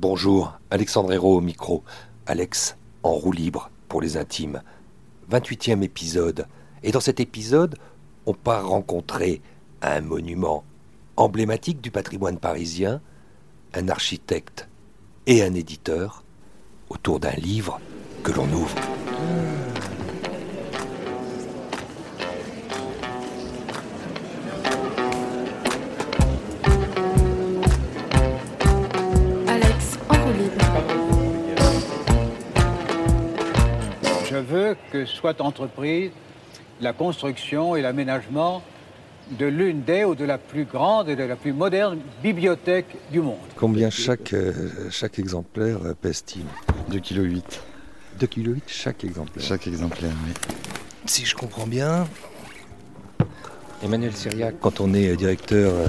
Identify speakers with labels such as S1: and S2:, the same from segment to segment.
S1: Bonjour, Alexandre Hérault au micro. Alex en roue libre pour les intimes. 28e épisode. Et dans cet épisode, on part rencontrer un monument emblématique du patrimoine parisien, un architecte et un éditeur autour d'un livre que l'on ouvre.
S2: Soit entreprise la construction et l'aménagement de l'une des ou de la plus grande et de la plus moderne bibliothèque du monde.
S1: Combien chaque, euh, chaque exemplaire euh, pèse-t-il?
S3: 2,8 kg
S1: 2,8 kg chaque exemplaire.
S3: chaque exemplaire, oui.
S1: Si je comprends bien, Emmanuel Syriac, quand on est directeur euh,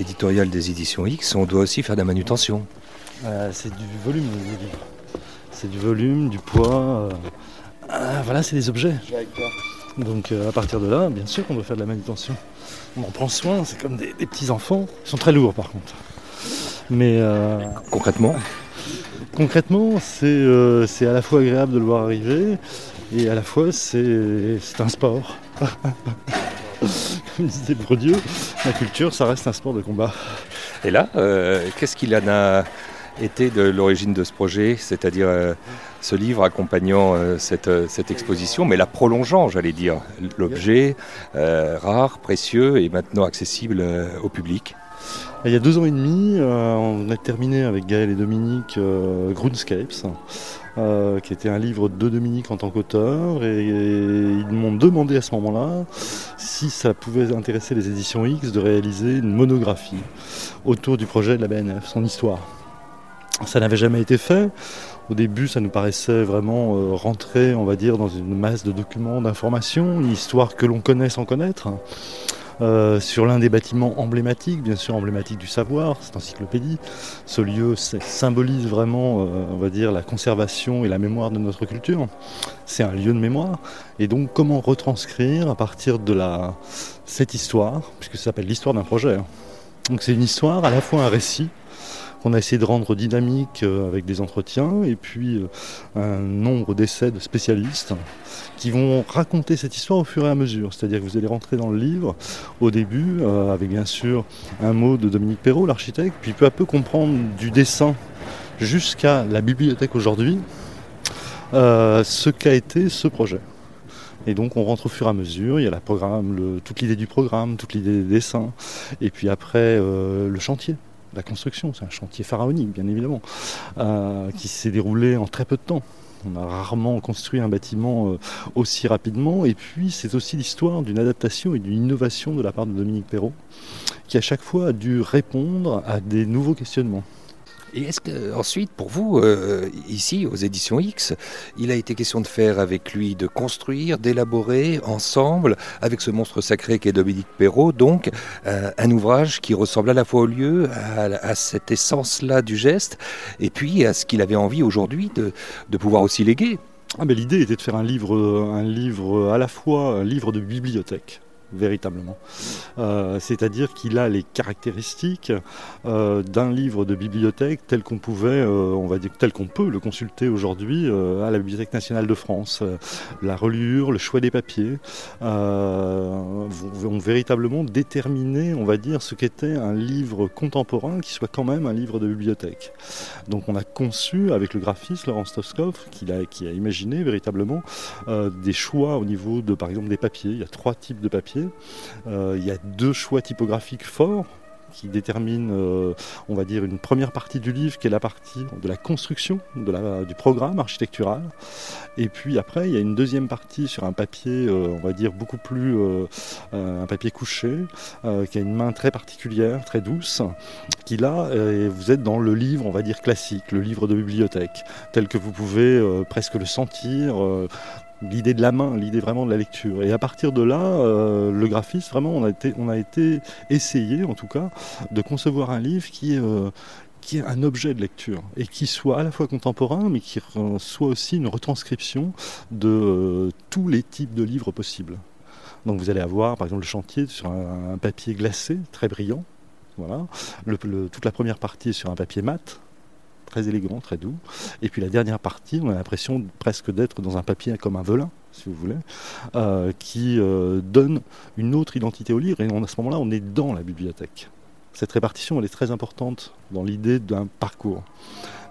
S1: éditorial des éditions X, on doit aussi faire de la manutention.
S3: Euh, c'est du volume. C'est du volume, du poids. euh, ah, voilà, c'est des objets. Donc euh, à partir de là, bien sûr qu'on doit faire de la manutention. On en prend soin, c'est comme des, des petits enfants. Ils sont très lourds par contre. Mais euh,
S1: Concrètement,
S3: concrètement, c'est euh, c'est à la fois agréable de le voir arriver et à la fois c'est c'est un sport. Comme disait Bourdieu, la culture, ça reste un sport de combat.
S1: et là, euh, qu'est-ce qu'il en a été de l'origine de ce projet, c'est-à-dire euh, ce livre accompagnant euh, cette, euh, cette exposition, mais la prolongeant, j'allais dire, l'objet euh, rare, précieux et maintenant accessible au public.
S3: Il y a deux ans et demi, on a terminé avec Gaël et Dominique Groonscapes, qui était un livre de Dominique en tant qu'auteur, et, ils m'ont demandé à ce moment-là si ça pouvait intéresser les éditions X de réaliser une monographie autour du projet de la BNF, son histoire. Ça n'avait jamais été fait. Au début, ça nous paraissait vraiment euh, rentrer, on va dire, dans une masse de documents, d'informations, une histoire que l'on connaît sans connaître. Euh, sur l'un des bâtiments emblématiques, bien sûr emblématique du savoir, cette encyclopédie. Ce lieu symbolise vraiment, euh, on va dire, la conservation et la mémoire de notre culture. C'est un lieu de mémoire. Et donc, comment retranscrire à partir de la, cette histoire, puisque ça s'appelle l'histoire d'un projet. hein. Donc, c'est une histoire, à la fois un récit qu'on a essayé de rendre dynamique euh, avec des entretiens et puis euh, un nombre d'essais de spécialistes qui vont raconter cette histoire au fur et à mesure. C'est-à-dire que vous allez rentrer dans le livre au début, euh, avec bien sûr un mot de Dominique Perrault, l'architecte, puis peu à peu comprendre du dessin jusqu'à la bibliothèque aujourd'hui ce qu'a été ce projet. Et donc on rentre au fur et à mesure, il y a toute l'idée du programme, toute l'idée des dessins, et puis après le chantier, la construction, c'est un chantier pharaonique bien évidemment, euh, qui s'est déroulé en très peu de temps. On a rarement construit un bâtiment euh, aussi rapidement. Et puis, c'est aussi l'histoire d'une adaptation et d'une innovation de la part de Dominique Perrault, qui à chaque fois a dû répondre à des nouveaux questionnements.
S1: Et est-ce que ensuite, pour vous, euh, ici, aux éditions X, il a été question de faire avec lui, de construire, d'élaborer ensemble, avec ce monstre sacré qu'est Dominique Perrault, donc euh, un ouvrage qui ressemble à la fois au lieu, à, cette essence-là du geste, et puis à ce qu'il avait envie aujourd'hui de, pouvoir aussi léguer.
S3: Ah, L'idée était de faire livre, un livre à la fois un livre de bibliothèque véritablement. Euh, C'est-à-dire qu'il a les caractéristiques euh, d'un livre de bibliothèque tel qu'on pouvait, euh, on va dire tel qu'on peut le consulter aujourd'hui à la Bibliothèque nationale de France. La reliure, le choix des papiers vont, vont véritablement déterminer, on va dire, ce qu'était un livre contemporain qui soit quand même un livre de bibliothèque. Donc on a conçu avec le graphiste Laurent Stoskov, qui a, qui a imaginé véritablement des choix au niveau de, par exemple, des papiers. Il y a trois types de papiers. Euh, il y a deux choix typographiques forts qui déterminent, euh, on va dire, une première partie du livre qui est la partie de la construction de la, du programme architectural. Et puis après, il y a une deuxième partie sur un papier, euh, on va dire, beaucoup plus, euh, un papier couché, qui a une main très particulière, très douce, qui là, vous êtes dans le livre, on va dire, classique, le livre de bibliothèque, tel que vous pouvez presque le sentir, l'idée de la main, l'idée vraiment de la lecture. Et à partir de là, euh, le graphiste, vraiment, on a été, on a été essayé, en tout cas, de concevoir un livre qui, euh, est un objet de lecture et qui soit à la fois contemporain, mais qui soit aussi une retranscription de euh, tous les types de livres possibles. Donc vous allez avoir, par exemple, le chantier sur un, papier glacé, très brillant. Voilà. Toute la première partie sur un papier mat, très élégant, très doux. Et puis la dernière partie, on a l'impression presque d'être dans un papier comme un velin, si vous voulez, euh, qui euh, donne une autre identité au livre. Et à ce moment-là, on est dans la bibliothèque. Cette répartition, elle est très importante dans l'idée d'un parcours.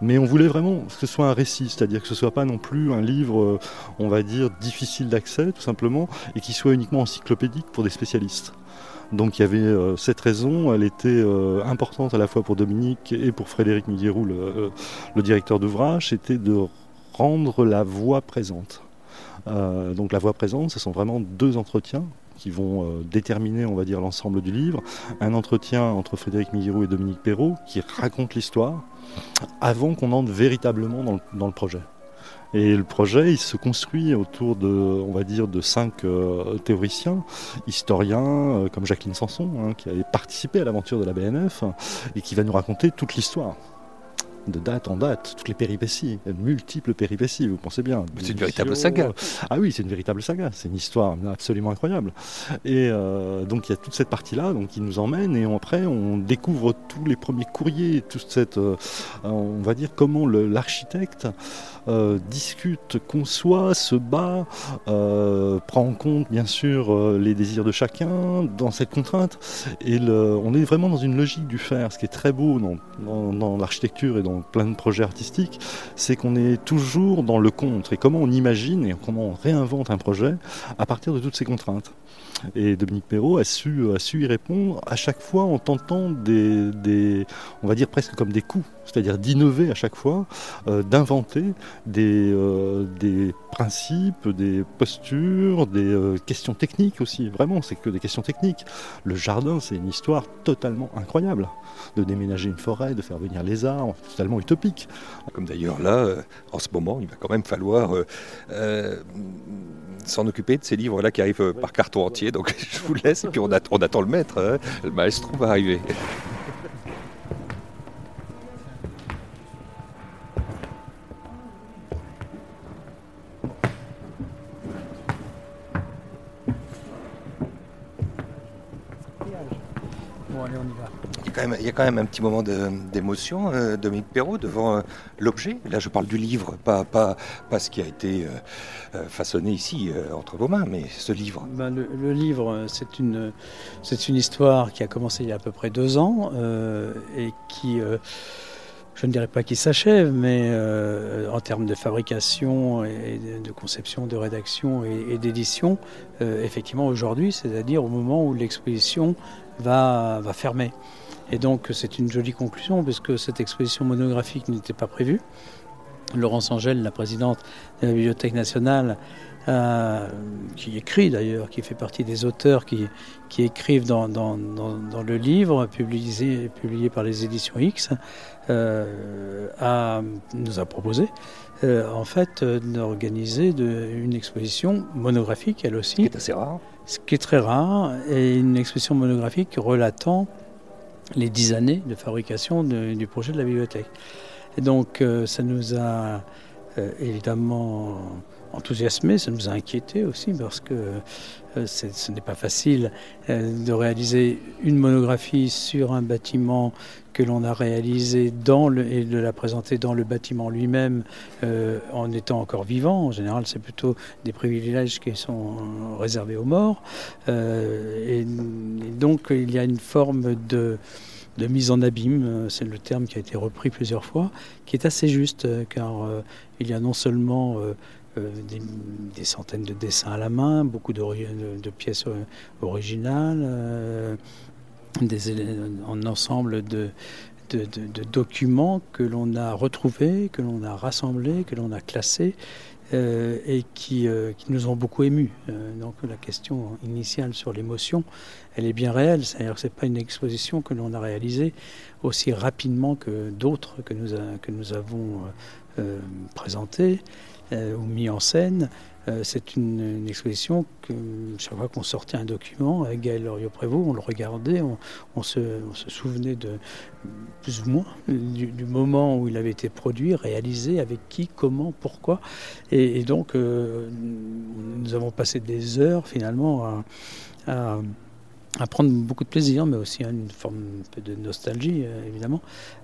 S3: Mais on voulait vraiment que ce soit un récit, c'est-à-dire que ce ne soit pas non plus un livre, euh, on va dire, difficile d'accès, tout simplement, et qui soit uniquement encyclopédique pour des spécialistes. Donc il y avait euh, cette raison, elle était euh, importante à la fois pour Dominique et pour Frédéric Midierou, le, le directeur d'ouvrage, c'était de rendre la voix présente. donc la voix présente, ce sont vraiment deux entretiens qui vont euh, déterminer, on va dire, l'ensemble du livre. Un entretien entre Frédéric Miguirou et Dominique Perrault qui raconte l'histoire avant qu'on entre véritablement dans le, projet. Et le projet, il se construit autour de, on de cinq euh, théoriciens, historiens, euh, comme Jacqueline Sanson, hein, qui avait participé à l'aventure de la BNF, et qui va nous raconter toute l'histoire de date en date, toutes les péripéties, multiples péripéties, vous pensez bien.
S1: C'est une véritable saga.
S3: Ah oui, c'est une véritable saga, c'est une histoire absolument incroyable. Et euh, donc il y a toute cette partie-là donc, qui nous emmène, et après on découvre tous les premiers courriers, toute cette, euh, on va dire, comment l'architecte euh, discute, conçoit, se bat, prend en compte bien sûr les désirs de chacun dans cette contrainte. Et on est vraiment dans une logique du faire, ce qui est très beau dans, dans l'architecture et dans plein de projets artistiques, c'est qu'on est toujours dans le contre et comment on imagine et comment on réinvente un projet à partir de toutes ces contraintes? Et Dominique Perrault a su, y répondre à chaque fois en tentant des, on va dire presque comme des coups, c'est-à-dire d'innover à chaque fois, euh, d'inventer des, euh, des principes, des postures, des euh, questions techniques aussi. Vraiment, c'est que des questions techniques. Le jardin, c'est une histoire totalement incroyable. De déménager une forêt, de faire venir les arbres, totalement utopique.
S1: Comme d'ailleurs là, en ce moment, il va quand même falloir s'en occuper de ces livres-là qui arrivent par carton entier. Donc je vous laisse et puis on, attend, le maître. Hein. Le maestro va arriver. Il y a quand même un petit moment d'émotion, euh, Dominique Perrault, devant euh, l'objet. Là, je parle du livre, pas, pas, pas ce qui a été euh, façonné ici entre vos mains, mais ce livre.
S4: Ben, le, livre, c'est une, une histoire qui a commencé il y a à peu près deux ans et qui je ne dirais pas qui s'achève, mais en termes de fabrication et de, conception, de rédaction et, d'édition, effectivement aujourd'hui, c'est-à-dire au moment où l'exposition va, fermer. Et donc c'est une jolie conclusion puisque cette exposition monographique n'était pas prévue. Laurence Angèle, la présidente de la Bibliothèque nationale, euh, qui écrit d'ailleurs, qui fait partie des auteurs qui, qui écrivent dans, dans, dans, le livre publié, publié par les éditions X, euh, a, nous a proposé euh, en fait d'organiser une exposition monographique elle aussi. Ce
S1: qui est assez rare.
S4: Ce qui est très rare, et une exposition monographique relatant les dix années de fabrication du projet de la bibliothèque. Et donc ça nous a évidemment enthousiasmé, ça nous a inquiété aussi parce que euh, ce n'est pas facile de réaliser une monographie sur un bâtiment que l'on a réalisé dans et de la présenter dans le bâtiment lui-même en étant encore vivant. En général, c'est plutôt des privilèges qui sont réservés aux morts. et, donc, il y a une forme de de mise en abîme, euh, c'est le terme qui a été repris plusieurs fois, qui est assez juste, euh, car euh, il y a non seulement des, centaines de dessins à la main, beaucoup de, pièces originales, des, un ensemble de, documents que l'on a retrouvés, que l'on a rassemblés, que l'on a classés et qui, qui, nous ont beaucoup émus. donc la question initiale sur l'émotion, elle est bien réelle. C'est-à-dire que ce n'est pas une exposition que l'on a réalisée aussi rapidement que d'autres que nous, que nous avons euh, euh, présentées euh, ou mis en scène. c'est une, exposition que chaque fois qu'on sortait un document Gaël Loriot-Prévost, on le regardait, on, se, souvenait de plus ou moins du, moment où il avait été produit, réalisé, avec qui, comment, pourquoi. Et, donc, nous avons passé des heures finalement à prendre beaucoup de plaisir, mais aussi à une forme de nostalgie, euh, évidemment,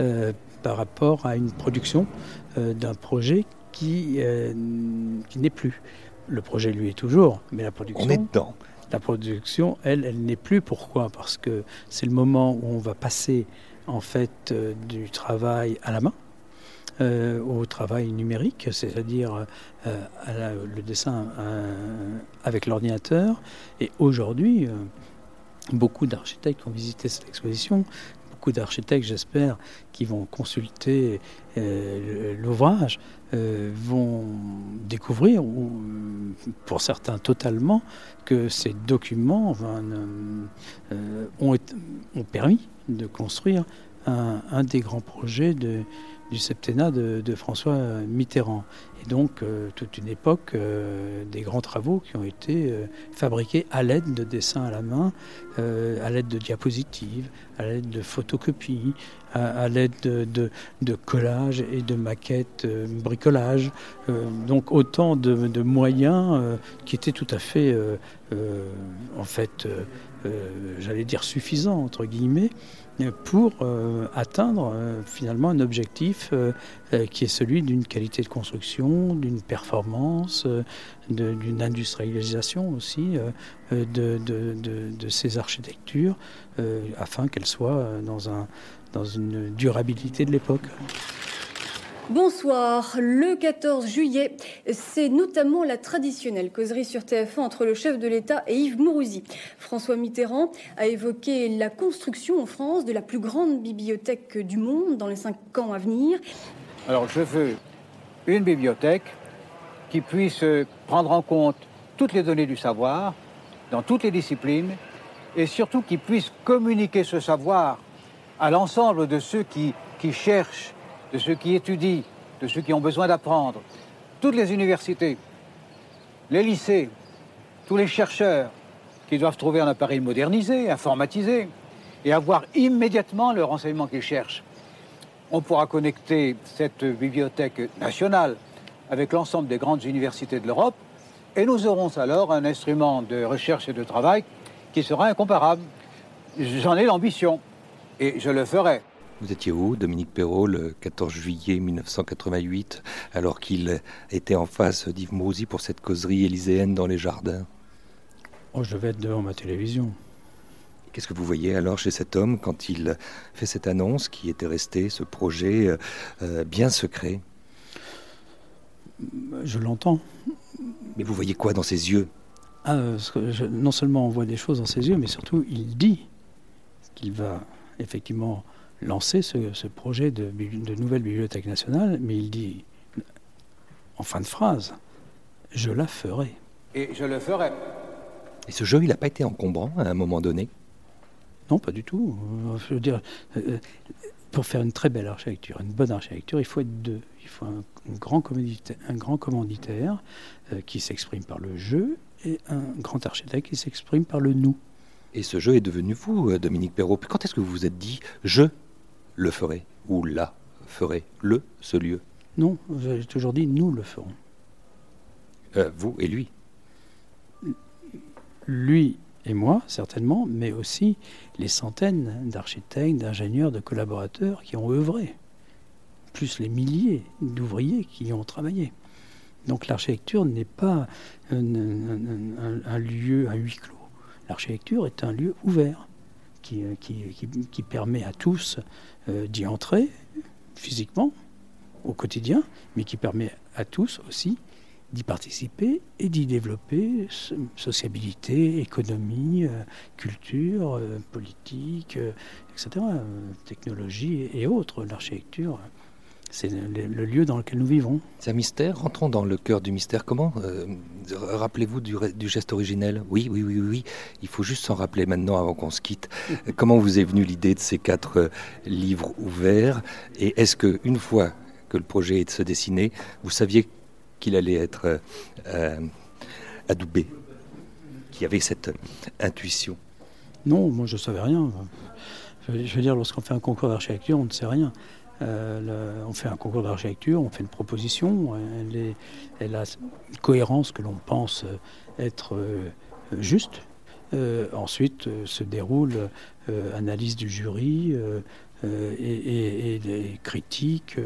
S4: euh, par rapport à une production euh, d'un projet qui, euh, qui n'est plus. Le projet, lui, est toujours, mais la production...
S1: On est dedans.
S4: La production, elle, elle n'est plus. Pourquoi? Parce que c'est le moment où on va passer, en fait, euh, du travail à la main, euh, au travail numérique, c'est-à-dire euh, à la- le dessin euh, avec l'ordinateur. Et aujourd'hui, beaucoup d'architectes ont visité cette exposition, beaucoup d'architectes, j'espère, qui vont consulter l'ouvrage, euh, vont découvrir, ou, pour certains totalement, que ces documents euh, ont permis de construire un, des grands projets du septennat de, François Mitterrand. Et donc euh, toute une époque euh, des grands travaux qui ont été euh, fabriqués à l'aide de dessins à la main, à l'aide de diapositives, à l'aide de photocopies, à, l'aide de, de, de collages et de maquettes, bricolage. Donc autant de, moyens qui étaient tout à fait, en fait, euh, j'allais dire suffisants, entre guillemets, pour euh, atteindre euh, finalement un objectif qui est celui d'une qualité de construction, d'une performance, d'une industrialisation aussi de, ces architectures, afin qu'elles soient dans une durabilité de l'époque.
S5: Bonsoir. Le 14 juillet, c'est notamment la traditionnelle causerie sur TF1 entre le chef de l'État et Yves Mourouzi. François Mitterrand a évoqué la construction en France de la plus grande bibliothèque du monde dans les cinq ans à venir.
S2: Alors je veux une bibliothèque qui puisse prendre en compte toutes les données du savoir dans toutes les disciplines et surtout qui puisse communiquer ce savoir à l'ensemble de ceux qui, qui cherchent, de ceux qui étudient, de ceux qui ont besoin d'apprendre. Toutes les universités, les lycées, tous les chercheurs qui doivent trouver un appareil modernisé, informatisé et avoir immédiatement le renseignement qu'ils cherchent on pourra connecter cette bibliothèque nationale avec l'ensemble des grandes universités de l'Europe et nous aurons alors un instrument de recherche et de travail qui sera incomparable. J'en ai l'ambition et je le ferai.
S1: Vous étiez où, Dominique Perrault, le 14 juillet 1988, alors qu'il était en face d'Yves Mourouzi pour cette causerie élyséenne dans les jardins?
S4: Oh, je devais être devant ma télévision.
S1: Qu'est-ce que vous voyez alors chez cet homme quand il fait cette annonce qui était resté, ce projet euh, euh, bien secret?
S4: Je l'entends.
S1: Mais vous voyez quoi dans ses yeux?
S4: Ah, euh, parce que je- non seulement on voit des choses dans ses yeux, mais surtout il dit qu'il va effectivement lancer ce, ce projet de, de nouvelle bibliothèque nationale, mais il dit en fin de phrase, je la ferai.
S2: Et je le ferai.
S1: Et ce jeu, il n'a pas été encombrant à un moment donné?
S4: Non, pas du tout. Euh, Je veux dire, euh, pour faire une très belle architecture, une bonne architecture, il faut être deux. Il faut un, un grand, commanditaire, un grand commanditaire euh, qui s'exprime par le jeu et un grand architecte qui s'exprime par le nous.
S1: Et ce jeu est devenu vous, euh, Dominique Perrault. Quand est-ce que vous vous êtes dit, je le ferai Ou la ferai Le, ce lieu
S4: Non, j'ai toujours dit nous le ferons.
S1: Euh, Vous et lui
S4: Lui et moi, certainement, mais aussi les centaines d'architectes, d'ingénieurs, de collaborateurs qui ont œuvré, plus les milliers d'ouvriers qui y ont travaillé. Donc l'architecture n'est pas un, un- un- un lieu à huis clos. L'architecture est un lieu ouvert qui, euh, qui- permet à tous euh, d'y entrer physiquement au quotidien, mais qui permet à tous aussi d'y participer et d'y développer so- sociabilité, économie, euh, culture, politique, etc., technologie et autres. L'architecture, c'est le, le lieu dans lequel nous vivons.
S1: C'est un mystère. Rentrons dans le cœur du mystère. Comment euh, Rappelez-vous du, geste originel? Oui, oui, oui, oui, oui. Il faut juste s'en rappeler maintenant avant qu'on se quitte. Comment vous est venue l'idée de ces quatre euh, livres ouverts? Et est-ce que une fois que le projet est de se dessiner, vous saviez qu'il allait être euh, adoubé? Qu'il y avait cette intuition?
S4: Non, moi je ne savais rien. Je, je veux dire, lorsqu'on fait un concours d'architecture, on ne sait rien. Euh, on fait un concours d'architecture, on fait une proposition, elle, est- a une cohérence que l'on pense euh, être euh, juste. ensuite se déroule analyse du jury. et, des critiques,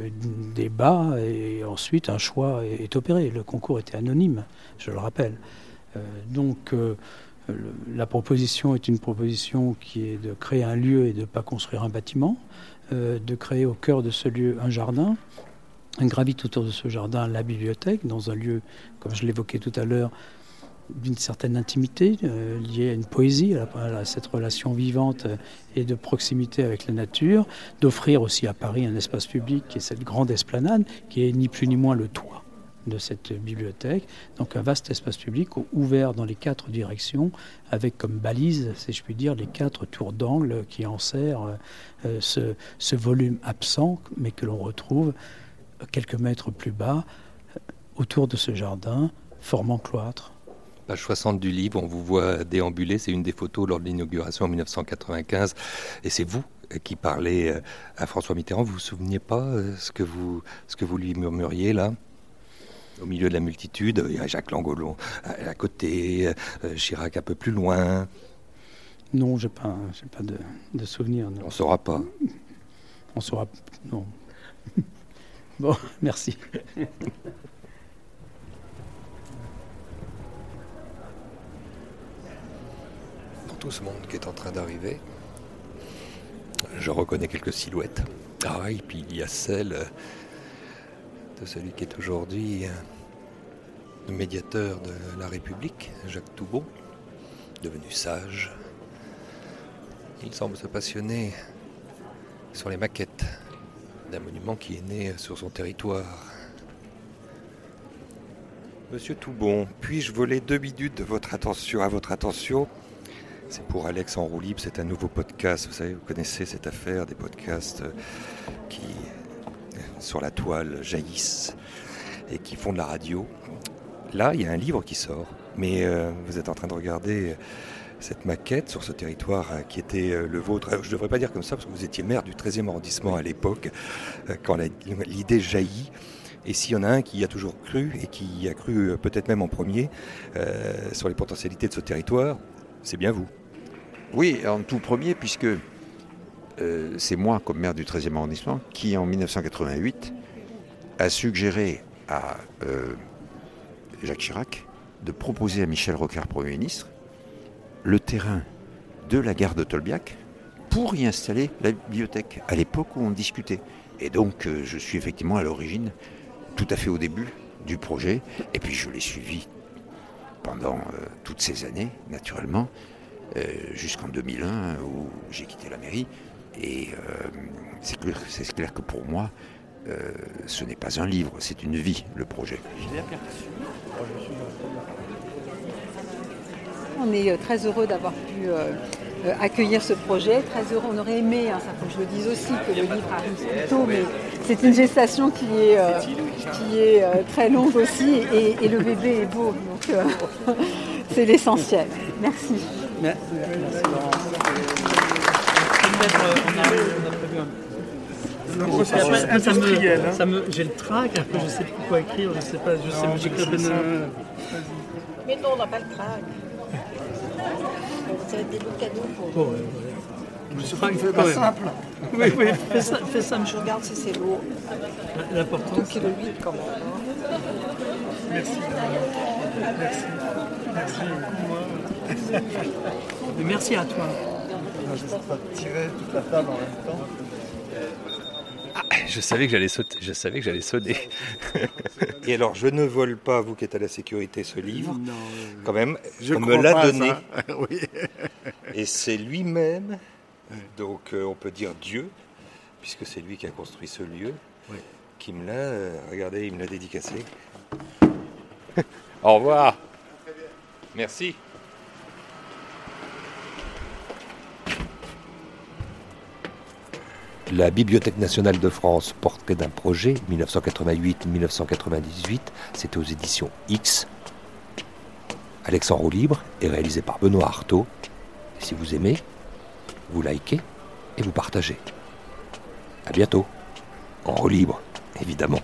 S4: débats, et ensuite un choix est opéré. Le concours était anonyme, je le rappelle. donc la proposition est une proposition qui est de créer un lieu et de ne pas construire un bâtiment, de créer au cœur de ce lieu un jardin, gravite autour de ce jardin la bibliothèque, dans un lieu, comme je l'évoquais tout à l'heure, d'une certaine intimité euh, liée à une poésie, à, cette relation vivante et de proximité avec la nature, d'offrir aussi à Paris un espace public qui est cette grande esplanade, qui est ni plus ni moins le toit de cette bibliothèque. Donc un vaste espace public ouvert dans les quatre directions, avec comme balise, si je puis dire, les quatre tours d'angle qui enserrent euh, ce, volume absent, mais que l'on retrouve quelques mètres plus bas, euh, autour de ce jardin, formant cloître.
S1: Page 60 du livre, on vous voit déambuler, c'est une des photos lors de l'inauguration en 1995, et c'est vous qui parlez euh, à François Mitterrand. Vous vous souveniez pas euh, ce que vous, ce que vous lui murmuriez là? Au milieu de la multitude, il y a Jacques Langolon à côté, Chirac un peu plus loin.
S4: Non, j'ai pas, pas de, de souvenirs.
S1: On saura pas.
S4: On saura, non. Bon, merci.
S1: Dans tout ce monde qui est en train d'arriver, je reconnais quelques silhouettes. Ah, et puis il y a celle de celui qui est aujourd'hui le médiateur de la République, Jacques Toubon, devenu sage. Il semble se passionner sur les maquettes d'un monument qui est né sur son territoire. Monsieur Toubon, puis-je voler deux minutes de votre attention à votre attention? C'est pour Alex en roue c'est un nouveau podcast. Vous savez, vous connaissez cette affaire des podcasts qui, sur la toile, jaillissent et qui font de la radio. Là, il y a un livre qui sort, mais euh, vous êtes en train de regarder cette maquette sur ce territoire euh, qui était euh, le vôtre. Je ne devrais pas dire comme ça parce que vous étiez maire du 13e arrondissement à l'époque, euh, quand l'idée jaillit. Et s'il y en a un qui y a toujours cru et qui a cru peut-être même en premier sur les potentialités de ce territoire, c'est bien vous.
S6: Oui, en tout premier, puisque c'est moi, comme maire du 13e arrondissement, qui en 1988 a suggéré à Jacques Chirac de proposer à Michel Rocard, Premier ministre, le terrain de la gare de Tolbiac pour y installer la bibliothèque, à l'époque où on discutait. Et donc, euh, je suis effectivement à l'origine, tout à fait au début du projet, et puis je l'ai suivi pendant euh, toutes ces années, naturellement, euh, jusqu'en 2001, où j'ai quitté la mairie. Et c'est clair, clair, que pour moi, ce n'est pas un livre, c'est une vie, le projet.
S7: On est euh, très heureux d'avoir pu euh, euh, accueillir ce projet. Très heureux. On aurait aimé, hein, ça faut que je le dise aussi, que le livre arrive plus tôt, mais c'est une gestation qui est, qui est très longue aussi et, le bébé est beau. Donc c'est l'essentiel. Merci. Merci.
S4: J'ai le trac, après je sais plus quoi écrire, je sais pas, je sais,
S7: Mais non, on n'a pas le trac ça va être des beaux cadeaux pour. Bon, ouais,
S4: fait pas simple. Oui, oui, fais ça, fais ça.
S7: Je regarde si c'est lourd.
S4: L'important.
S7: 2 kg 8 quand même. Hein.
S4: Merci. Merci. Merci beaucoup. merci à toi.
S3: Je ne pas tirer toute la table en même temps.
S1: Ah, je savais que j'allais sauter, je savais que j'allais sonner. Et alors, je ne vole pas, vous qui êtes à la sécurité, ce livre. Non, quand même, je on me l'a donné. oui. Et c'est lui-même, donc euh, on peut dire Dieu, puisque c'est lui qui a construit ce lieu, qui me l'a, euh, regardez, il me l'a dédicacé. Au revoir. Merci. La Bibliothèque nationale de France, portrait d'un projet, 1988-1998, c'était aux éditions X. Alexandre Libre est réalisé par Benoît Artaud. Si vous aimez, vous likez et vous partagez. A bientôt. En libre, évidemment.